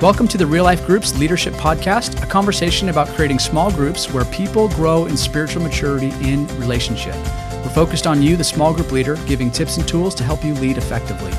Welcome to the Real Life Groups Leadership Podcast, a conversation about creating small groups where people grow in spiritual maturity in relationship. We're focused on you, the small group leader, giving tips and tools to help you lead effectively.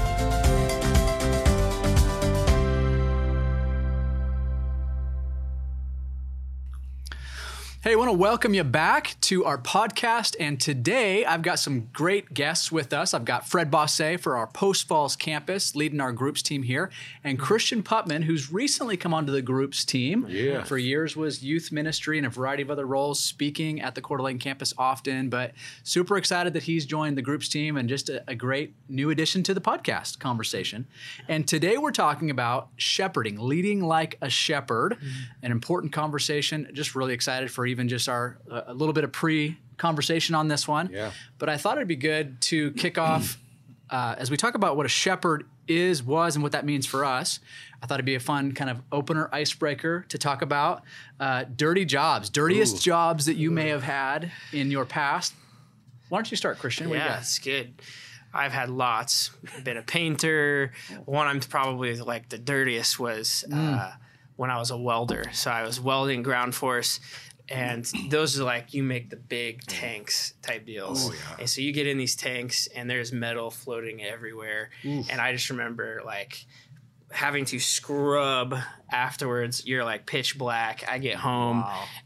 To welcome you back to our podcast. And today I've got some great guests with us. I've got Fred Bosse for our Post Falls campus, leading our groups team here, and Christian Putman, who's recently come onto the groups team. Yeah. For years was youth ministry and a variety of other roles, speaking at the Coeur d'Alene campus often, but super excited that he's joined the groups team and just a, a great new addition to the podcast conversation. And today we're talking about shepherding, leading like a shepherd, mm-hmm. an important conversation. Just really excited for even just our a little bit of pre conversation on this one. Yeah. But I thought it'd be good to kick off uh, as we talk about what a shepherd is, was, and what that means for us. I thought it'd be a fun kind of opener icebreaker to talk about uh, dirty jobs, dirtiest Ooh. jobs that you may have had in your past. Why don't you start, Christian? What Yeah, it's good. I've had lots. I've been a painter. One I'm probably like the dirtiest was Mm. uh, when I was a welder. So I was welding ground force. And those are like you make the big tanks type deals. Oh, yeah. And so you get in these tanks and there's metal floating everywhere. And I just remember like having to scrub afterwards. You're like pitch black. I get home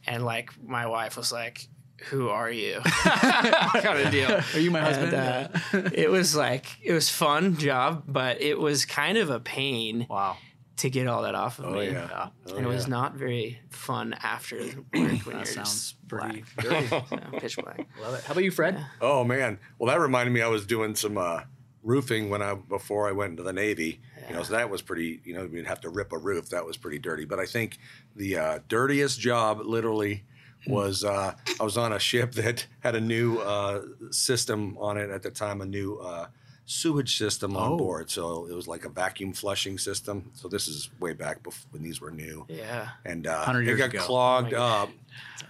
and like my wife was like, Who are you? kind of deal. Are you my husband? And, uh, it was like it was fun job, but it was kind of a pain wow. To get all that off of Oh, me. yeah. Oh, and it was not very fun after work when That you're sounds just pretty black. dirty. Yeah, pitch black. Love it. How about you, Fred? Oh man. Well, that reminded me. I was doing some uh, roofing when I before I went into the Navy. You know, so that was pretty. You know, we'd have to rip a roof. That was pretty dirty. But I think the uh, dirtiest job, literally, was uh, I was on a ship that had a new uh, system on it at the time, a new uh, sewage system on Oh. board. So it was like a vacuum flushing system. So this is way back before when these were new. Yeah. and uh, it got ago. clogged Oh up,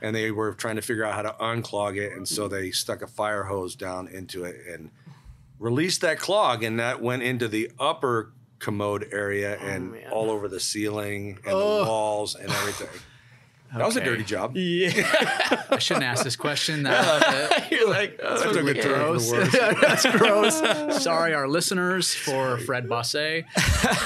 and they were trying to figure out how to unclog it, and so they stuck a fire hose down into it and released that clog, and that went into the upper commode area and man. all over the ceiling and Oh. the walls and everything. That was a dirty job. Yeah. I shouldn't ask this question. That, You're like, oh, That took a okay. turn the. That's gross. Sorry, our listeners, for Fred Bosse.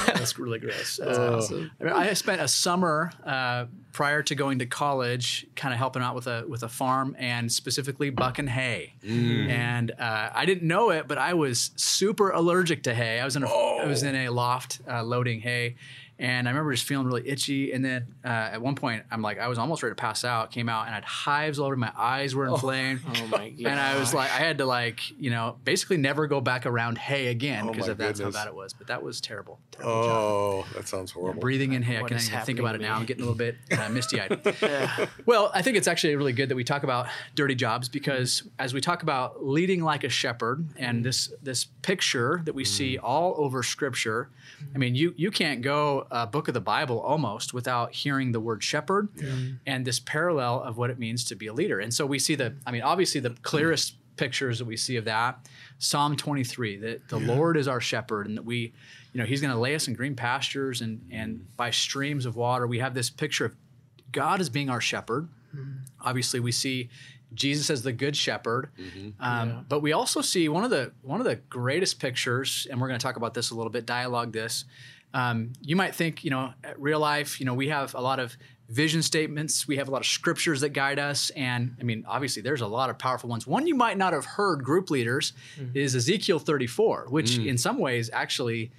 That's really gross. Uh, I, mean, I spent a summer uh, prior to going to college, kind of helping out with a with a farm and specifically bucking hay. And uh, I didn't know it, but I was super allergic to hay. I was in a I was in a loft uh, loading hay. And I remember just feeling really itchy. And then uh, at one point, I'm like, I was almost ready to pass out. Came out and I had hives all over. My eyes were inflamed. Oh my god. And I was like, I had to like, you know, basically never go back around hay again Oh because my of that's how goodness. bad it was. But that was terrible. Terrible job. Oh, that sounds horrible. Breathing in hay, I can is even think about it now. I'm getting a little bit uh, misty eyed. Yeah. well, I think it's actually really good that we talk about dirty jobs because as we talk about leading like a shepherd and this this picture that we see all over Scripture, I mean, you you can't go a book of the Bible almost without hearing the word shepherd and this parallel of what it means to be a leader. And so we see the, I mean, obviously the clearest pictures that we see of that, Psalm 23, that the Lord is our shepherd and that we, you know, He's going to lay us in green pastures and and by streams of water. We have this picture of God as being our shepherd. Obviously, we see Jesus as the good shepherd, um, but we also see one of the one of the greatest pictures, and we're going to talk about this a little bit. Dialogue this. Um, you might think, you know, at real life, you know, we have a lot of vision statements, we have a lot of scriptures that guide us, and I mean, obviously, there's a lot of powerful ones. One you might not have heard, group leaders, is Ezekiel 34, which in some ways actually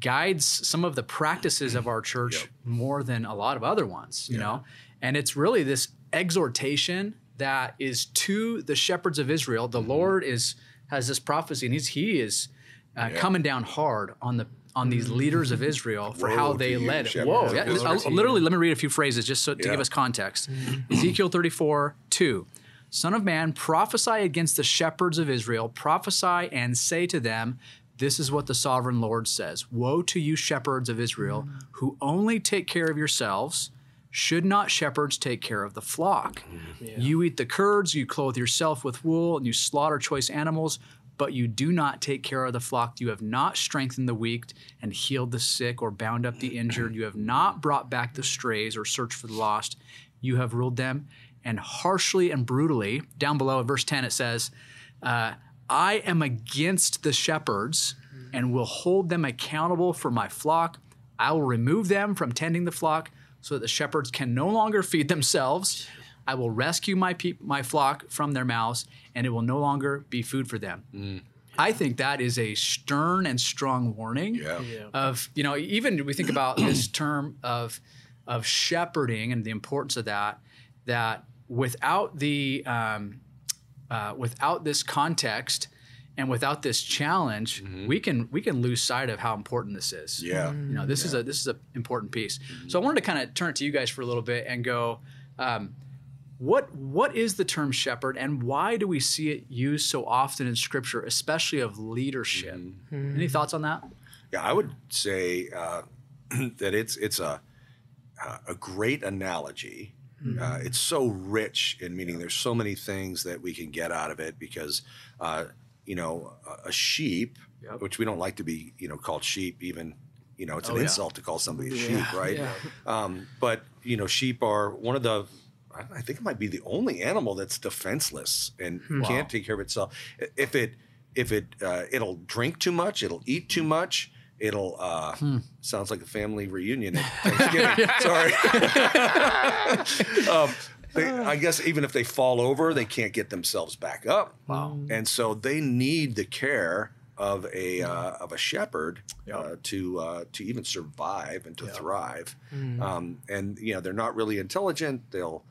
guides some of the practices of our church more than a lot of other ones, you know? And it's really this exhortation that is to the shepherds of Israel. The Lord is has this prophecy and he's he is uh, coming down hard on the on these leaders of Israel for how they to you, led. shepherds Whoa, of yeah, Israel. I'll- literally, let me read a few phrases just so, to Yeah. give us context. Ezekiel 34, 2. Son of man, prophesy against the shepherds of Israel, prophesy and say to them, This is what the sovereign Lord says Woe to you, shepherds of Israel, who only take care of yourselves. Should not shepherds take care of the flock? You eat the curds, you clothe yourself with wool, and you slaughter choice animals. But you do not take care of the flock. You have not strengthened the weak and healed the sick or bound up the injured. You have not brought back the strays or searched for the lost. You have ruled them and harshly and brutally. Down below in verse 10, it says, uh, I am against the shepherds and will hold them accountable for my flock. I will remove them from tending the flock so that the shepherds can no longer feed themselves. I will rescue my pe- my flock from their mouths, and it will no longer be food for them. I think that is a stern and strong warning Yeah. of you know even we think about this term of of shepherding and the importance of that that without the um, uh, without this context and without this challenge we can we can lose sight of how important this is. Yeah. you know this is a this is an important piece. So i wanted to kind of turn it to you guys for a little bit and go um, what what is the term shepherd and why do we see it used so often in scripture especially of leadership any thoughts on that Yeah, I would say uh, that it's it's a a great analogy. Uh, it's so rich in meaning. There's so many things that we can get out of it because, uh, you know, a- a sheep, Yep. which we don't like to be, you know, called sheep. Even, you know, it's an Oh, yeah. insult to call somebody a sheep, right? yeah. Um, but you know, sheep are one of the. I I think it might be the only animal that's defenseless and can't take care of itself. If it if it uh, it'll drink too much, it'll eat too much. It'll uh, sounds like a family reunion at Thanksgiving. Sorry. um, they, I guess even if they fall over, they can't get themselves back up. Wow. And so they need the care of a uh, of a shepherd uh, to uh, to even survive and to thrive. Um, and you know they're not really intelligent. They'll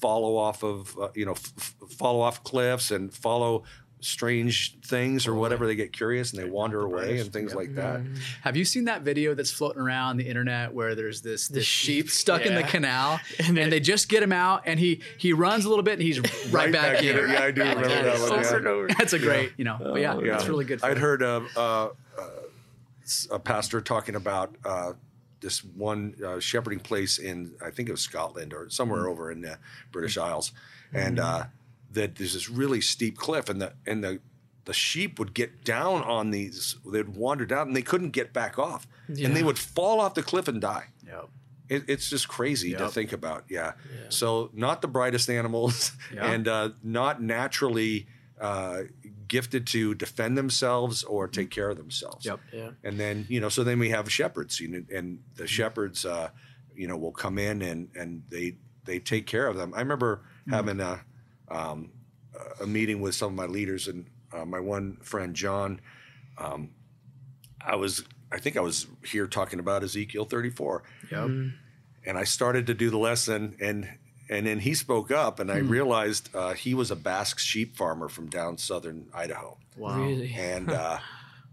follow off of uh, you know f- f- follow off cliffs and follow strange things or whatever they get curious and they wander away and things like that Have you seen that video that's floating around the internet where there's this this sheep stuck in the canal and, they just get him out and he he runs a little bit and he's right, back, in. it. yeah i do remember that one over yeah. That's a great, you know, but yeah, Yeah. that's really good. I'd heard uh, uh, uh, a pastor talking about uh, this one uh, shepherding place in, I think it was Scotland or somewhere over in the British Isles, and uh, that there's this really steep cliff, and the and the the sheep would get down on these, they'd wander down, and they couldn't get back off, and they would fall off the cliff and die. Yep. It, it's just crazy to think about. Yeah. So not the brightest animals, Yeah. and uh, not naturally uh, gifted to defend themselves or take care of themselves. Yep. Yeah. And then you know, so then we have shepherds, you know, and the shepherds, uh, you know, will come in and and they they take care of them. I remember having a um, a meeting with some of my leaders and uh, my one friend John. Um, I was, I think I was here talking about Ezekiel 34 Yep. and I started to do the lesson, and and then he spoke up, and I realized uh, he was a Basque sheep farmer from down southern Idaho, Wow. Really? and uh,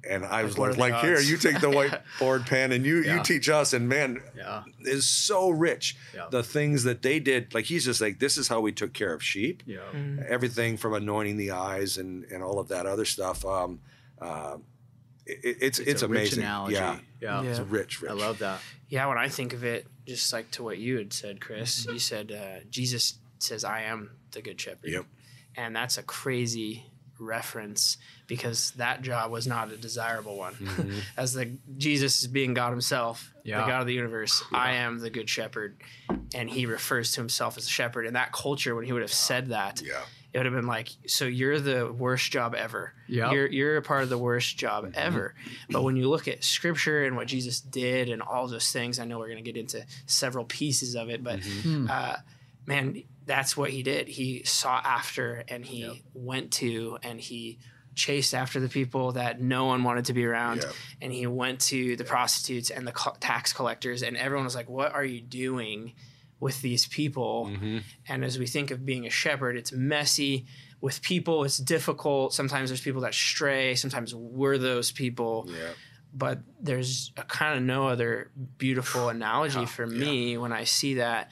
and I was like, like here, you take the whiteboard pen, and you Yeah. you teach us, and man, Yeah. is so rich. Yeah. The things that they did, like he's just like, this is how we took care of sheep. Yeah. Everything from anointing the eyes and and all of that other stuff. Um, uh, it, it's it's, a rich amazing. analogy. Yeah. Yeah. it's rich, rich. I love that. Yeah, when I think of it, just like to what you had said, Chris, you said uh, Jesus says, "I am the good shepherd," Yep. and that's a crazy reference because that job was not a desirable one. As the Jesus is being God Himself, Yeah. the God of the universe, I am the good shepherd, and He refers to Himself as a shepherd. In that culture, when He would have said that, Yeah. It would have been like, so you're the worst job ever. Yep. You're you're a part of the worst job mm-hmm. ever. But when you look at scripture and what Jesus did and all those things, I know we're going to get into several pieces of it, but mm-hmm. hmm. uh, man, that's what he did. He sought after and he went to and he chased after the people that no one wanted to be around Yep. and he went to the prostitutes and the co- tax collectors and everyone was like what are you doing with these people mm-hmm. and as we think of being a shepherd it's messy with people it's difficult sometimes there's people that stray sometimes we're those people Yeah. but there's a kind of no other beautiful analogy for me when I see that.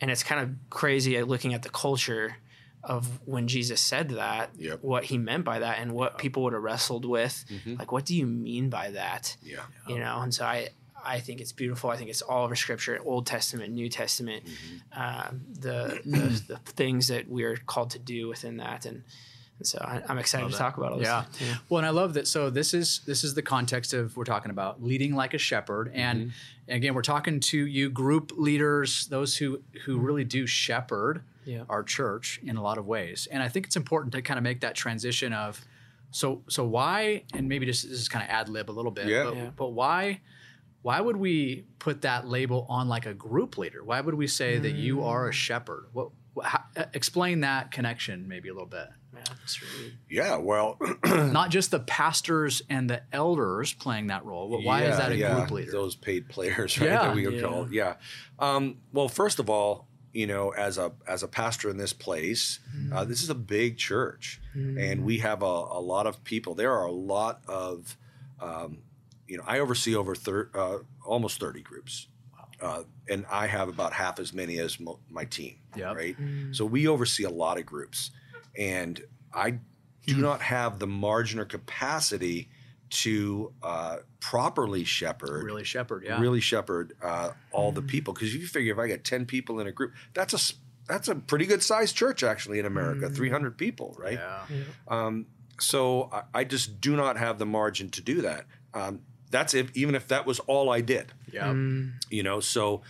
And it's kind of crazy looking at the culture of when Jesus said that, Yep. what he meant by that, and what people would have wrestled with. Mm-hmm. Like, what do you mean by that? Yeah. You know, and so I, I think it's beautiful. I think it's all over Scripture, Old Testament, New Testament, Mm-hmm. uh, the, the the things that we are called to do within that, and So I, I'm excited to that. talk about all this. Yeah. stuff, too. Well, and I love that. So this is this is the context of we're talking about leading like a shepherd, and again, we're talking to you group leaders, those who who really do shepherd Yeah. our church in a lot of ways. And I think it's important to kind of make that transition of so so why and maybe this, this is kind of ad lib a little bit, Yeah. but, Yeah. but why why would we put that label on like a group leader? Why would we say that you are a shepherd? What, what how, explain that connection maybe a little bit. Yeah, really, Yeah, well, not just the pastors and the elders playing that role, but why is that a yeah, group leader? Those paid players, right? Yeah. that we would Yeah. call. Yeah. Um, well, first of all, you know, as a as a pastor in this place, uh, this is a big church, and we have a, a lot of people. There are a lot of, um, you know, I oversee over thir- uh, almost thirty groups, uh, and I have about half as many as mo- my team. Yep. Right. So we oversee a lot of groups, and I do not have the margin or capacity to uh, properly shepherd really shepherd, yeah. really shepherd uh, all the people. Because if you figure if I get ten people in a group, that's a s- that's a pretty good sized church actually in America, three hundred people, right? Yeah. Um, so I, I just do not have the margin to do that. Um, that's if even if that was all I did, Yeah. you know. So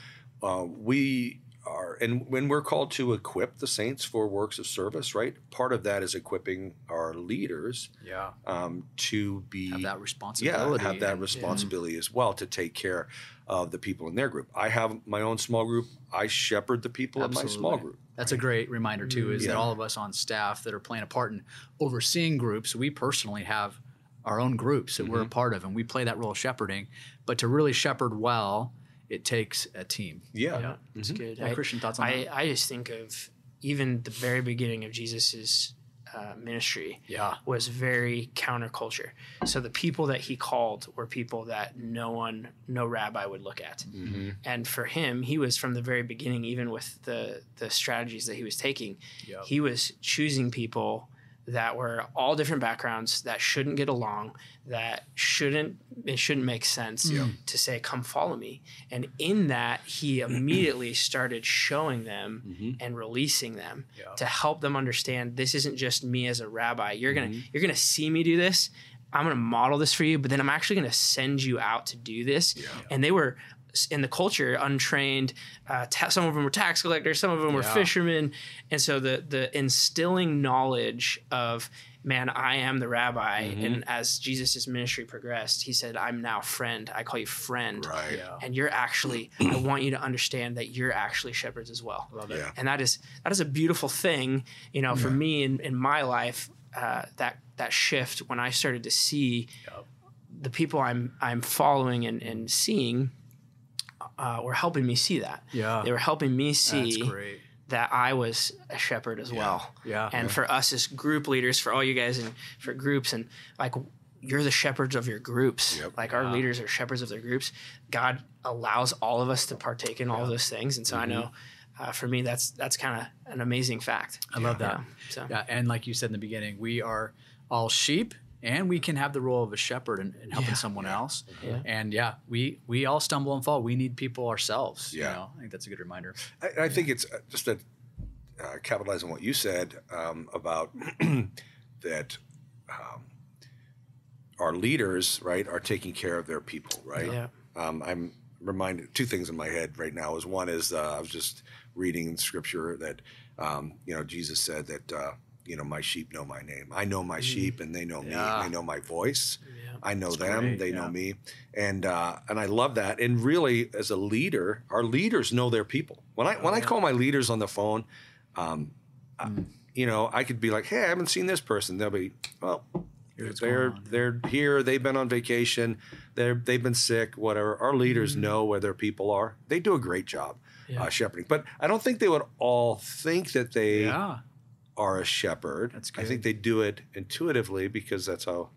uh, we are, and when we're called to equip the saints for works of service, right? Part of that is equipping our leaders Yeah. um, to be Have that responsibility. yeah, responsibility. have that and- responsibility as well to take care of the people in their group. I have my own small group. I shepherd the people in my small group. That's a great reminder too. Is that all of us on staff that are playing a part in overseeing groups, we personally have our own groups that we're Mm-hmm. a part of, and we play that role of shepherding. But to really shepherd well, it takes a team. Yeah, yeah, it's good. Yeah, Christian thoughts on I, that? I just think of even the very beginning of Jesus's uh, ministry Yeah. was very counterculture. So the people that he called were people that no one, no rabbi would look at. Mm-hmm. And for him, he was from the very beginning, even with the the strategies that he was taking, Yep. he was choosing people that were all different backgrounds that shouldn't get along, that shouldn't it shouldn't make sense to say, "Come follow me." And in that, he immediately started showing them and releasing them Yeah. to help them understand this isn't just me as a rabbi. You're gonna Mm-hmm. you're gonna see me do this. I'm gonna model this for you, but then I'm actually gonna send you out to do this. And they were in the culture untrained. Uh, ta- some of them were tax collectors, some of them were Yeah. fishermen, and so the the instilling knowledge of man, I am the rabbi. Mm-hmm. And as Jesus' ministry progressed, he said, "I'm now friend. I call you friend." right. Yeah. And you're actually, I want you to understand that you're actually shepherds as well Love it. Yeah. and that is that is a beautiful thing you know for me in, in my life uh, that that shift when i started to see Yep. the people i'm i'm following and, and seeing uh, were helping me see that. Yeah. they were helping me see that i was a shepherd as well. Yeah. and for us as group leaders for all you guys and for groups and like you're the shepherds of your groups. Yep. like our leaders are shepherds of their groups. God allows all of us to partake in all of those things. And so i know uh, for me that's that's kind of an amazing fact. I love that. Yeah, so. Yeah, and like you said in the beginning, we are all sheep, and we can have the role of a shepherd in, in helping Yeah. someone else. Yeah. And yeah, we we all stumble and fall. We need people ourselves. Yeah. You know, I think that's a good reminder. I, I think it's uh, just to uh, capitalize on what you said um, about that um, our leaders, right, are taking care of their people, right? Yeah. Um, I'm reminded two things in my head right now. Is one is uh, I was just reading in scripture that um, you know Jesus said that uh, you know my sheep know my name. I know my sheep and they know me. Yeah. And they know my voice. Yeah. I know them. great, They yeah. know me, and uh, and I love that. And really, as a leader, our leaders know their people. When I when I call my leaders on the phone, um, I- you know, I could be like, "Hey, I haven't seen this person." They'll be, "Well, Here's they're they're here. They've been on vacation. They're they've been sick. Whatever." Our leaders know where their people are. They do a great job Yeah. uh, shepherding. But I don't think they would all think that they Yeah. Are a shepherd. That's I think they do it intuitively because that's how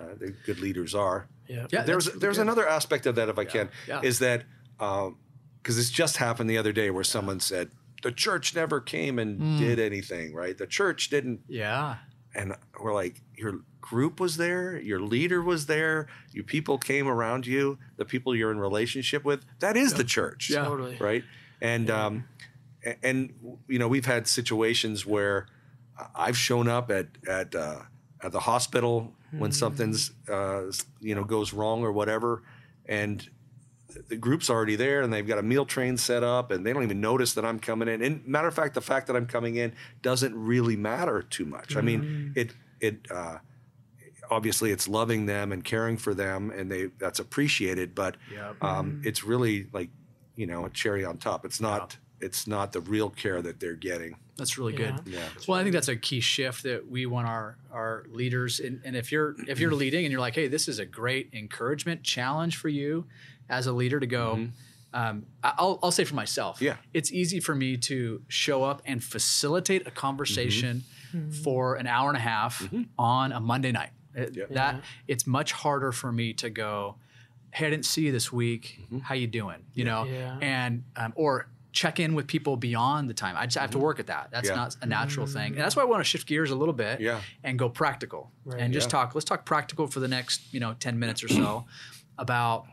uh, the good leaders are. yeah Yeah. There's that's there's good. another aspect of that, if I can, yeah. is that because it's just happened the other day where someone said the church never came and Hmm. did anything, right? The church didn't, Yeah. and we're like, your group was there, your leader was there, your people came around you, the people you're in relationship with. That is the church, Yeah. totally right? And um, a- and you know we've had situations where I've shown up at at uh, at the hospital when something's uh, you know goes wrong or whatever, and the group's already there and they've got a meal train set up and they don't even notice that I'm coming in. And matter of fact, the fact that I'm coming in doesn't really matter too much. I mean, it it uh, obviously it's loving them and caring for them and they that's appreciated, but Yep. um, it's really like you know a cherry on top. It's not it's not the real care that they're getting. That's really Yeah. good. Yeah. Well, I think that's a key shift that we want our our leaders. And, and if you're if you're leading and you're like, hey, this is a great encouragement challenge for you as a leader to go. Mm-hmm. Um, I- I'll I'll say for myself. Yeah. it's easy for me to show up and facilitate a conversation mm-hmm. Mm-hmm. for an hour and a half on a Monday night. It- Yeah. That it's much harder for me to go. Hey, I didn't see you this week. How you doing? You know, Yeah. and um, or check in with people beyond the time. I just have to mm-hmm. work at that. That's Yeah. not a natural mm-hmm. thing, and that's why I want to shift gears a little bit Yeah. and go practical and just Yeah. talk. Let's talk practical for the next you know ten minutes or so about.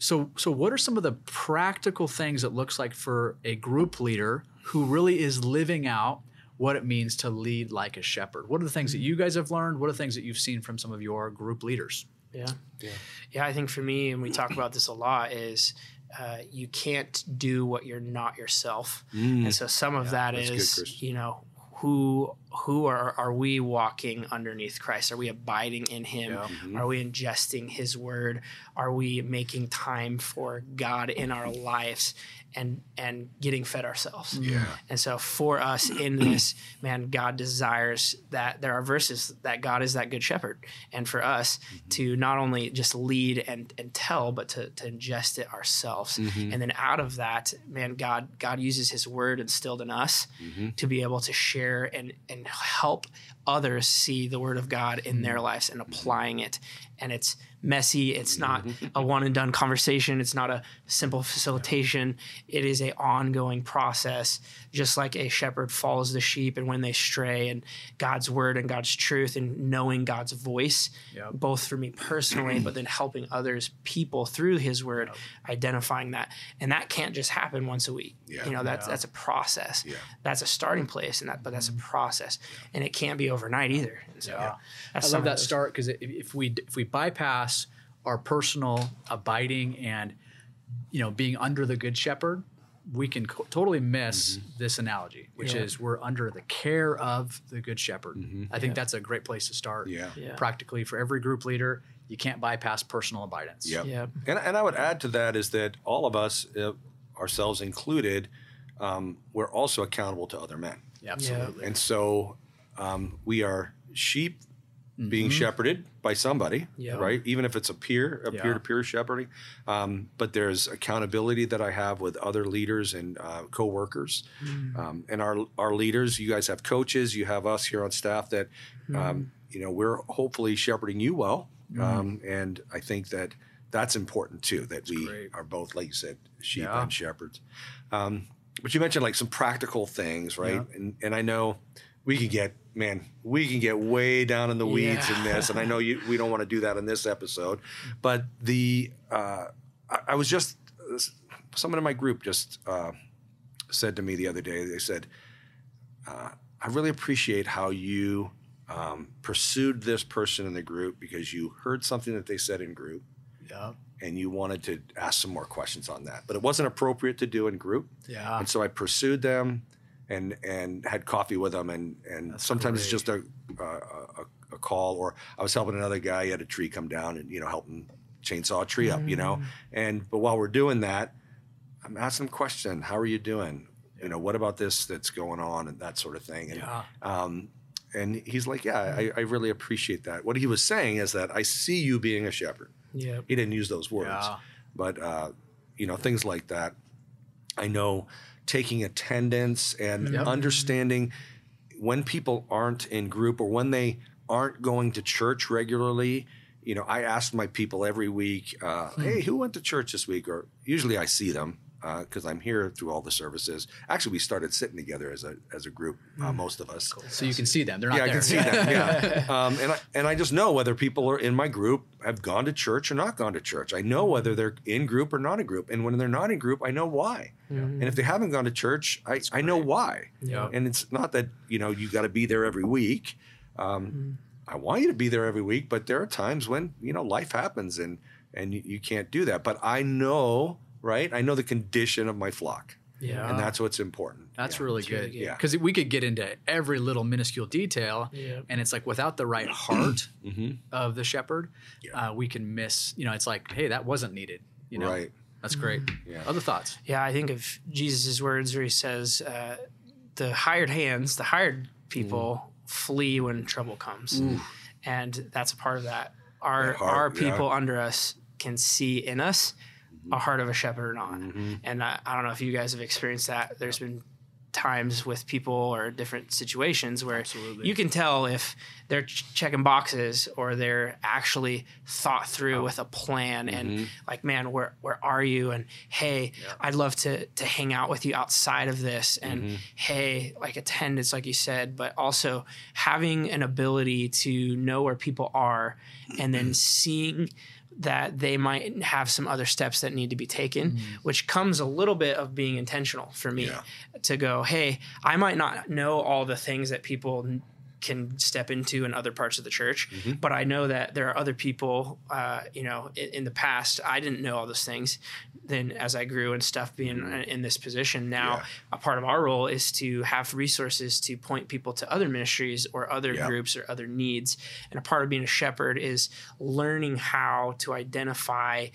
So so what are some of the practical things it looks like for a group leader who really is living out what it means to lead like a shepherd? What are the things that you guys have learned? What are the things that you've seen from some of your group leaders? Yeah. Yeah. Yeah. I think for me, and we talk about this a lot, is uh, you can't do what you're not yourself. And so some of that that's good, you know, who who are are we walking underneath Christ? Are we abiding in Him? Mm-hmm. Are we ingesting His Word? Are we making time for God in our lives and and getting fed ourselves? Mm-hmm. Yeah. And so for us in this, man, God desires that there are verses that God is that good shepherd. And for us mm-hmm. to not only just lead and, and tell, but to, to ingest it ourselves. And then out of that, man, God God uses his word instilled in us to be able to share and, and help others see the word of God in their mm. lives and applying it. And it's messy. It's not a one and done conversation. It's not a simple facilitation. It is a ongoing process, just like a shepherd follows the sheep and when they stray and God's word and God's truth and knowing God's voice, Yep. both for me personally, but then helping others, people through his word, identifying that. And that can't just happen once a week. Yeah. You know, that's that's a process. Yeah. That's a starting place and that but that's a mm-hmm. process. And it can't be overnight either. And so Yeah. I love that start because if we if we bypass our personal abiding and you know being under the good shepherd, we can co- totally miss this analogy, which Yeah. is we're under the care of the good shepherd. I think that's a great place to start. Yeah. Yeah. Practically for every group leader, you can't bypass personal abidance. Yep. Yeah. And, and I would add to that is that all of us, uh, ourselves included, um, we're also accountable to other men. Absolutely. And so um, we are sheep being shepherded by somebody, Yeah. right? Even if it's a peer, a Yeah. peer-to-peer shepherding. Um, but there's accountability that I have with other leaders and uh, co-workers. Um, and our our leaders, you guys have coaches, you have us here on staff that, um, you know, we're hopefully shepherding you well. Um, and I think that that's important too, that we great. are both, like you said, sheep Yeah. and shepherds. Um, but you mentioned like some practical things, right? And and I know we could get man, we can get way down in the weeds in this, and I know you we don't want to do that in this episode. But the uh, I, I was just someone in my group just uh, said to me the other day. They said, uh, "I really appreciate how you." Um, pursued this person in the group because you heard something that they said in group Yeah. and you wanted to ask some more questions on that. But it wasn't appropriate to do in group. Yeah. And so I pursued them and and had coffee with them and and sometimes it's just a, a a a call or I was helping another guy he had a tree come down and you know help him chainsaw a tree up, you know. And but while we're doing that, I'm asking him question, how are you doing? You know, what about this that's going on and that sort of thing. And Yeah. um, and he's like, yeah, I, I really appreciate that. What he was saying is that I see you being a shepherd. Yeah. He didn't use those words, Yeah. but uh, you know things like that. I know taking attendance and Yep. understanding when people aren't in group or when they aren't going to church regularly. You know, I ask my people every week, uh, Hmm. "Hey, who went to church this week?" Or usually I see them because I'm here through all the services. Actually, we started sitting together as a as a group, uh, most of us. So you can see them. They're not Yeah, there. Yeah, I can see them. Yeah, um, and I, and I just know whether people are in my group have gone to church or not gone to church. I know whether they're in group or not in group, and when they're not in group, I know why. And if they haven't gone to church, I, I know why. Yeah. And it's not that you know you got to be there every week. Um, I want you to be there every week, but there are times when you know life happens and and you, you can't do that. But I know, right? I know the condition of my flock. Yeah. and that's what's important. That's Yeah. really That's really good. good. Yeah. Because we could get into every little minuscule detail, Yep. and it's like without the right heart Mhm. of the shepherd, Yeah. uh, we can miss. You know, it's like, hey, that wasn't needed. You know, Right. That's great. Yeah. Other thoughts? Yeah, I think of Jesus' words where he says, uh, "The hired hands, the hired people, flee when trouble comes," and that's a part of that. Our heart, our yeah. Mm-hmm. people under us can see in us a heart of a shepherd or not. Mm-hmm. And I, I don't know if you guys have experienced that. There's been times with people or different situations where Absolutely. you can tell if they're ch- checking boxes or they're actually thought through oh. with a plan and mm-hmm. like man where where are you? And hey I'd love to to hang out with you outside of this. And mm-hmm. hey like attendance like you said but also having an ability to know where people are and then seeing that they might have some other steps that need to be taken, mm-hmm. which comes a little bit of being intentional for me Yeah. to go, hey, I might not know all the things that people can step into in other parts of the church, Mm-hmm. but I know that there are other people, uh, you know, in, in the past, I didn't know all those things. Then as I grew and stuff being in this position now, Mm-hmm. Yeah. a part of our role is to have resources to point people to other ministries or other Yeah. groups or other needs. And a part of being a shepherd is learning how to identify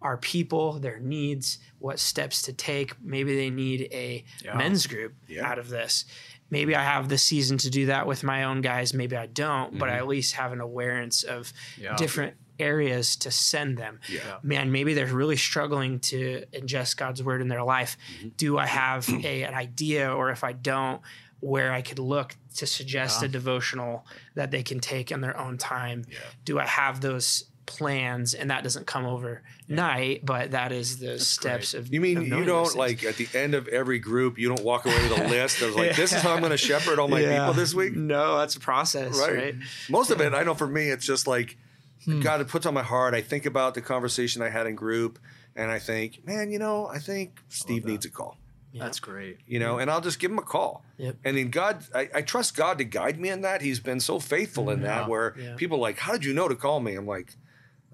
our people, their needs, what steps to take. Maybe they need a Yeah. men's group Yeah. out of this. Maybe I have the season to do that with my own guys. Maybe I don't, but I at least have an awareness of Yeah. different areas to send them. Yeah. Man, maybe they're really struggling to ingest God's word in their life. Mm-hmm. Do I have a, an idea, or if I don't, where I could look to suggest a devotional that they can take in their own time? Yeah. Do I have those plans? And that doesn't come overnight, but that is the steps of. You mean of you don't like at the end of every group, you don't walk away with a list of like, this is how I'm going to shepherd all my Yeah. people this week? No, that's a process, Right. right? Most of it, I know for me, it's just like, Hmm. God, it puts on my heart. I think about the conversation I had in group and I think, man, you know, I think Steve needs a call. That's great. You know, and I'll just give him a call. Yep. And then God, I, I trust God to guide me in that. He's been so faithful in that. Where Yeah. people are like, "How did you know to call me?" I'm like,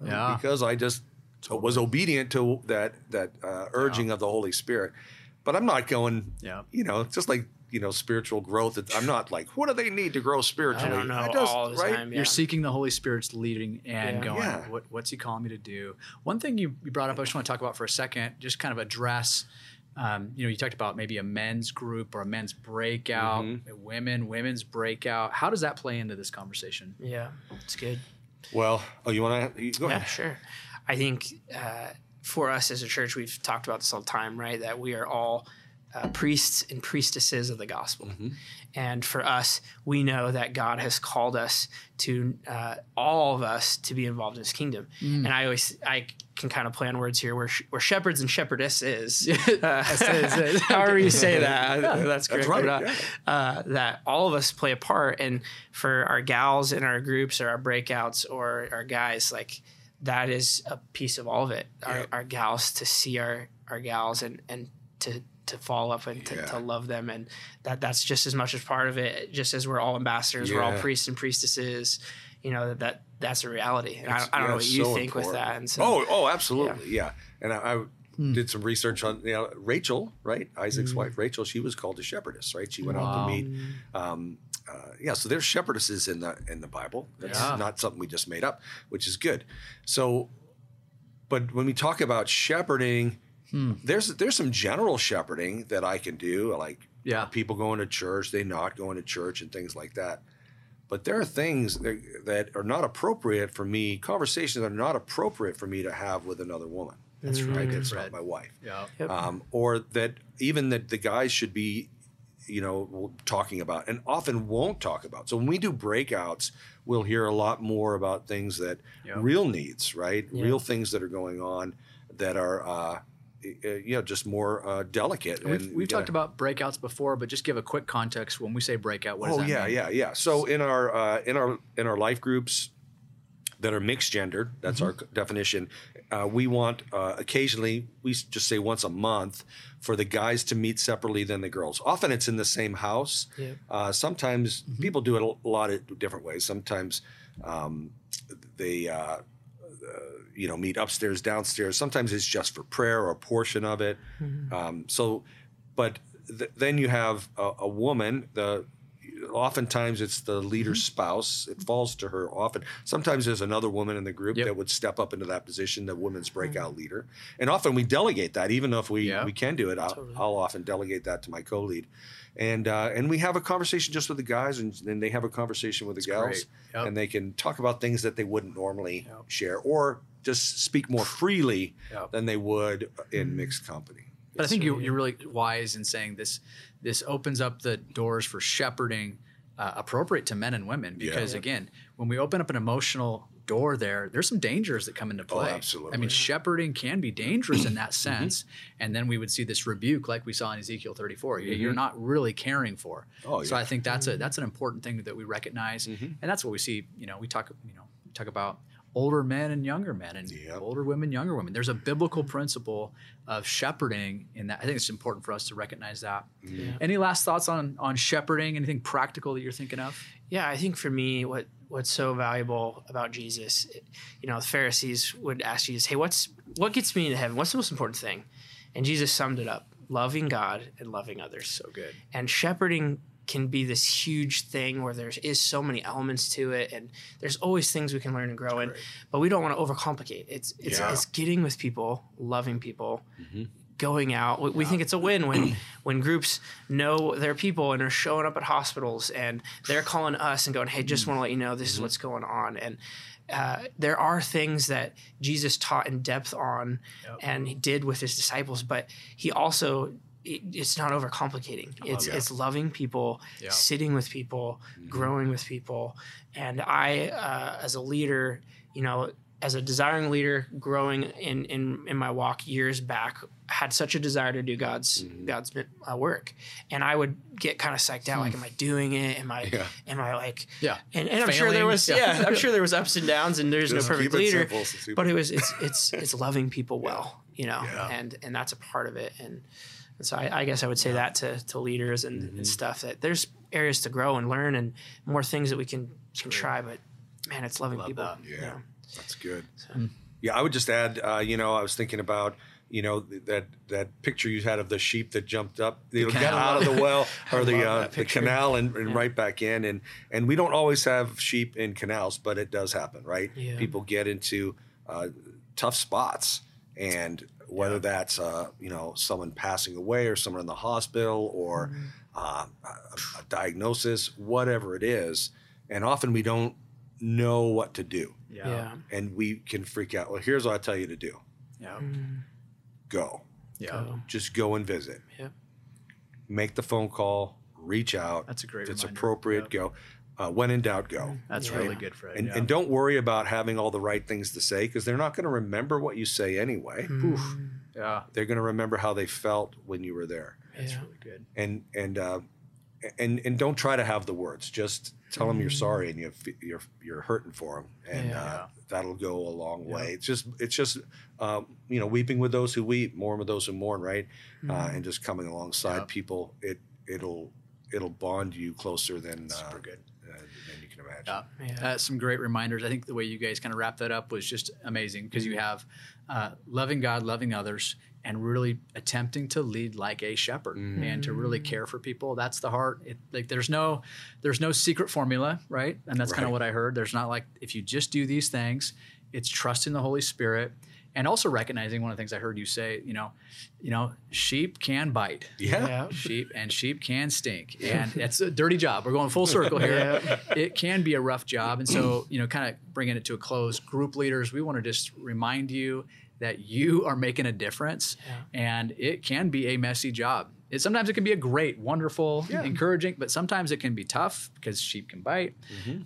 Yeah. because I just was obedient to that that uh, urging of the Holy Spirit. But I'm not going, Yeah. you know, just like you know, spiritual growth. I'm not like, what do they need to grow spiritually? I don't know just- all the right? time. Yeah. You're seeking the Holy Spirit's leading and Yeah. going, Yeah. what, what's He calling me to do? One thing you, you brought up, I just want to talk about for a second, just kind of address. Um, you know, you talked about maybe a men's group or a men's breakout, Mm-hmm. women, women's breakout. How does that play into this conversation? yeah, it's good. Well, oh, you want to go ahead? Yeah, sure. I think uh, for us as a church, we've talked about this all the time, right? That we are all uh, priests and priestesses of the gospel. And for us, we know that God has called us to uh, all of us to be involved in His kingdom. And I always I can kind of play on words here. We're, sh- we're shepherds and shepherdesses. Uh, however you say that, yeah, that's correct. right, not. yeah. Uh, that all of us play a part, and for our gals in our groups or our breakouts or our guys, like that is a piece of all of it. Our, Yeah. our gals to see our our gals and and to to fall up and to, Yeah. to love them and that that's just as much as part of it just as we're all ambassadors we're all priests and priestesses you know that, that that's a reality and I, It's- I don't yeah, know what you so think with that and so Oh, oh, absolutely, yeah. And I, I did some research on you know Rachel, right? Isaac's wife, Rachel. She was called a shepherdess, right? She went out to meet. Um, uh, yeah, so there's shepherdesses in the in the Bible. That's Yeah. not something we just made up, which is good. So, but when we talk about shepherding, there's there's some general shepherding that I can do, like Yeah. people going to church, they not going to church, and things like that. But there are things that, that are not appropriate for me, conversations that are not appropriate for me to have with another woman. That's right. That's not Right. my wife. Yeah. Yep. Um, or that even that the guys should be, you know, talking about and often won't talk about. So when we do breakouts, we'll hear a lot more about things that Yeah. real needs, right? Yeah. Real things that are going on that are, uh, you know, just more uh, delicate. We've, we we've talked about breakouts before, but just give a quick context when we say breakout. What does Oh that yeah, mean? yeah, yeah. So in our uh, in our in our life groups that are mixed gender, that's our Mm-hmm. definition. Uh, we want uh, occasionally we just say once a month for the guys to meet separately than the girls. Often it's in the same house. Yep. Uh, sometimes Mm-hmm. people do it a lot of different ways. Sometimes um, they. You know, meet upstairs, downstairs. Sometimes it's just for prayer or a portion of it. Um, so, but th- then you have a, a woman. The oftentimes it's the leader's mm-hmm. spouse. It falls to her often. Sometimes there's another woman in the group Yep. that would step up into that position, the women's mm-hmm. breakout leader. And often we delegate that, even if we Yeah. we can do it. I'll, I'll often delegate that to my co-lead. And uh, and we have a conversation just with the guys, and then they have a conversation with the gals. Yep. and they can talk about things that they wouldn't normally Yep. share, or just speak more freely than they would in mm-hmm. mixed company. But I think you, you're really wise in saying this. This opens up the doors for shepherding uh, appropriate to men and women because Yeah. again, when we open up an emotional door there, there's some dangers that come into play. Oh, absolutely. I mean, shepherding can be dangerous in that Mm-hmm. sense, and then we would see this rebuke like we saw in Ezekiel 34. You- You're not really caring for. Mm-hmm. Oh, So yeah. I think that's a that's an important thing that we recognize, Mm-hmm. and that's what we see. You know, we talk. You know, we talk about older men and younger men and Yep. older women younger women there's a biblical principle of shepherding in that i think it's important for us to recognize that any last thoughts on on shepherding anything practical that you're thinking of Yeah, I think for me, what what's so valuable about Jesus, you know, the Pharisees would ask Jesus, "Hey, what's what gets me into heaven? What's the most important thing?" And Jesus summed it up: loving God and loving others. so good And shepherding can be this huge thing where there is so many elements to it, and there's always things we can learn and grow in. But we don't want to overcomplicate. It's it's, Yeah. it's getting with people, loving people, mm-hmm. going out. We, we think it's a win when when groups know their people and are showing up at hospitals and they're calling us and going, "Hey, just mm-hmm. want to let you know this is mm-hmm. what's going on." And uh, there are things that Jesus taught in depth on and he did with his disciples, but he also it, it's not overcomplicating. It's that. it's loving people, Yeah. sitting with people, growing with people, and I uh, as a leader, you know, as a desiring leader, growing in in in my walk years back, had such a desire to do God's God's uh, work, and I would get kind of psyched out, like, am I doing it? Am I Yeah. am I like yeah and, and I'm sure there was Yeah. yeah. I'm sure there was ups and downs and there's Just no perfect leader simple, but it was it's it's it's loving people well you know Yeah. and and that's a part of it and, and so I, I guess I would say that to, to leaders and, Mm-hmm. and stuff that there's areas to grow and learn and more things that we can can try but man it's loving people that. you Yeah. know? That's good. Yeah, I would just add. Uh, you know, I was thinking about you know that that picture you had of the sheep that jumped up, they got canal. out of the well or the uh, the canal and, and right back in, and and we don't always have sheep in canals, but it does happen, right? Yeah. People get into uh, tough spots, and whether that's uh, you know someone passing away or someone in the hospital or Mm-hmm. uh, a, a diagnosis, whatever it is, and often we don't know what to do yeah yeah and we can freak out. Well, here's what I tell you to do: yeah go, yeah So, just go and visit. Yep. Make the phone call, reach out. That's a great If it's reminder. appropriate, Yep. go. Uh, when in doubt, go. that's Yeah. really good fred And, yeah. and don't worry about having all the right things to say because they're not going to remember what you say anyway. Oof. yeah They're going to remember how they felt when you were there. that's Yeah. really good And and uh, and and don't try to have the words. Just tell them you're sorry and you you're you're hurting for them, and Yeah. uh, that'll go a long way. It's just it's just um, you know weeping with those who weep, mourn with those who mourn, right? Uh, and just coming alongside Yeah. people, it it'll it'll bond you closer than uh, super good uh, than you can imagine. Yeah. Yeah. Uh, some great reminders. I think the way you guys kind of wrap that up was just amazing because you have uh, loving God, loving others, and really attempting to lead like a shepherd and to really care for people. That's the heart. It, like there's no there's no secret formula, right? And that's kind of what I heard. There's not like if you just do these things, it's trusting the Holy Spirit. And also recognizing one of the things I heard you say, you know, you know, sheep can bite. Yeah. Yeah. sheep and sheep can stink. And it's a dirty job. We're going full circle here. It can be a rough job. And so you know kind of bringing it to a close group leaders we want to just remind you that you are making a difference and it can be a messy job. It, sometimes it can be a great wonderful encouraging but sometimes it can be tough because sheep can bite.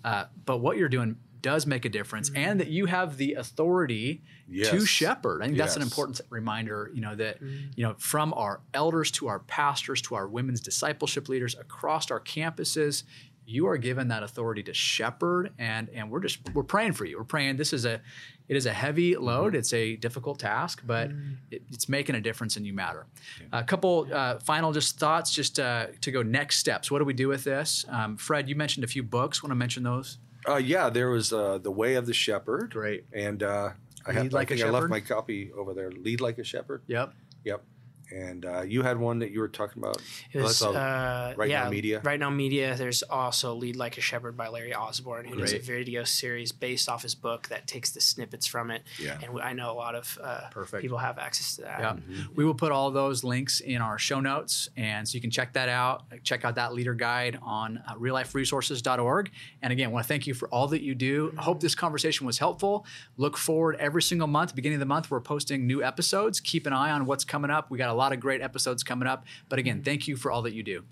Uh, but what you're doing does make a difference and that you have the authority to shepherd. I think that's an important reminder, you know, that, you know, from our elders to our pastors to our women's discipleship leaders across our campuses, you are given that authority to shepherd and and we're just we're praying for you. We're praying this is a it is a heavy load. It's a difficult task, but it, it's making a difference and you matter. A couple uh, final just thoughts just uh, to go next steps. What do we do with this? Um, Fred, you mentioned a few books. Want to mention those? Uh, yeah, there was uh, the Way of the Shepherd. Great. And uh, I have Lead Like I a think I left Shepherd? my copy over there. Lead like a shepherd. Yep. Yep. And uh, you had one that you were talking about. It was, That's uh, Right yeah, Now Media? Right Now Media. There's also Lead Like a Shepherd by Larry Osborne, who does a video series based off his book that takes the snippets from it. Yeah. And I know a lot of uh, Perfect. people have access to that. Yeah. We will put all those links in our show notes. And so you can check that out. Check out that leader guide on uh, realliferesources.org. And again, I want to thank you for all that you do. I hope this conversation was helpful. Look forward every single month. Beginning of the month, we're posting new episodes. Keep an eye on what's coming up. We got a lot of great episodes coming up. But again, mm-hmm. thank you for all that you do.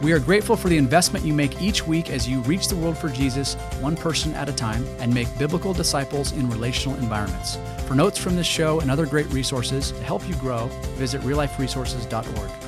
We are grateful for the investment you make each week as you reach the world for Jesus, one person at a time, and make biblical disciples in relational environments. For notes from this show and other great resources to help you grow, visit realliferesources.org.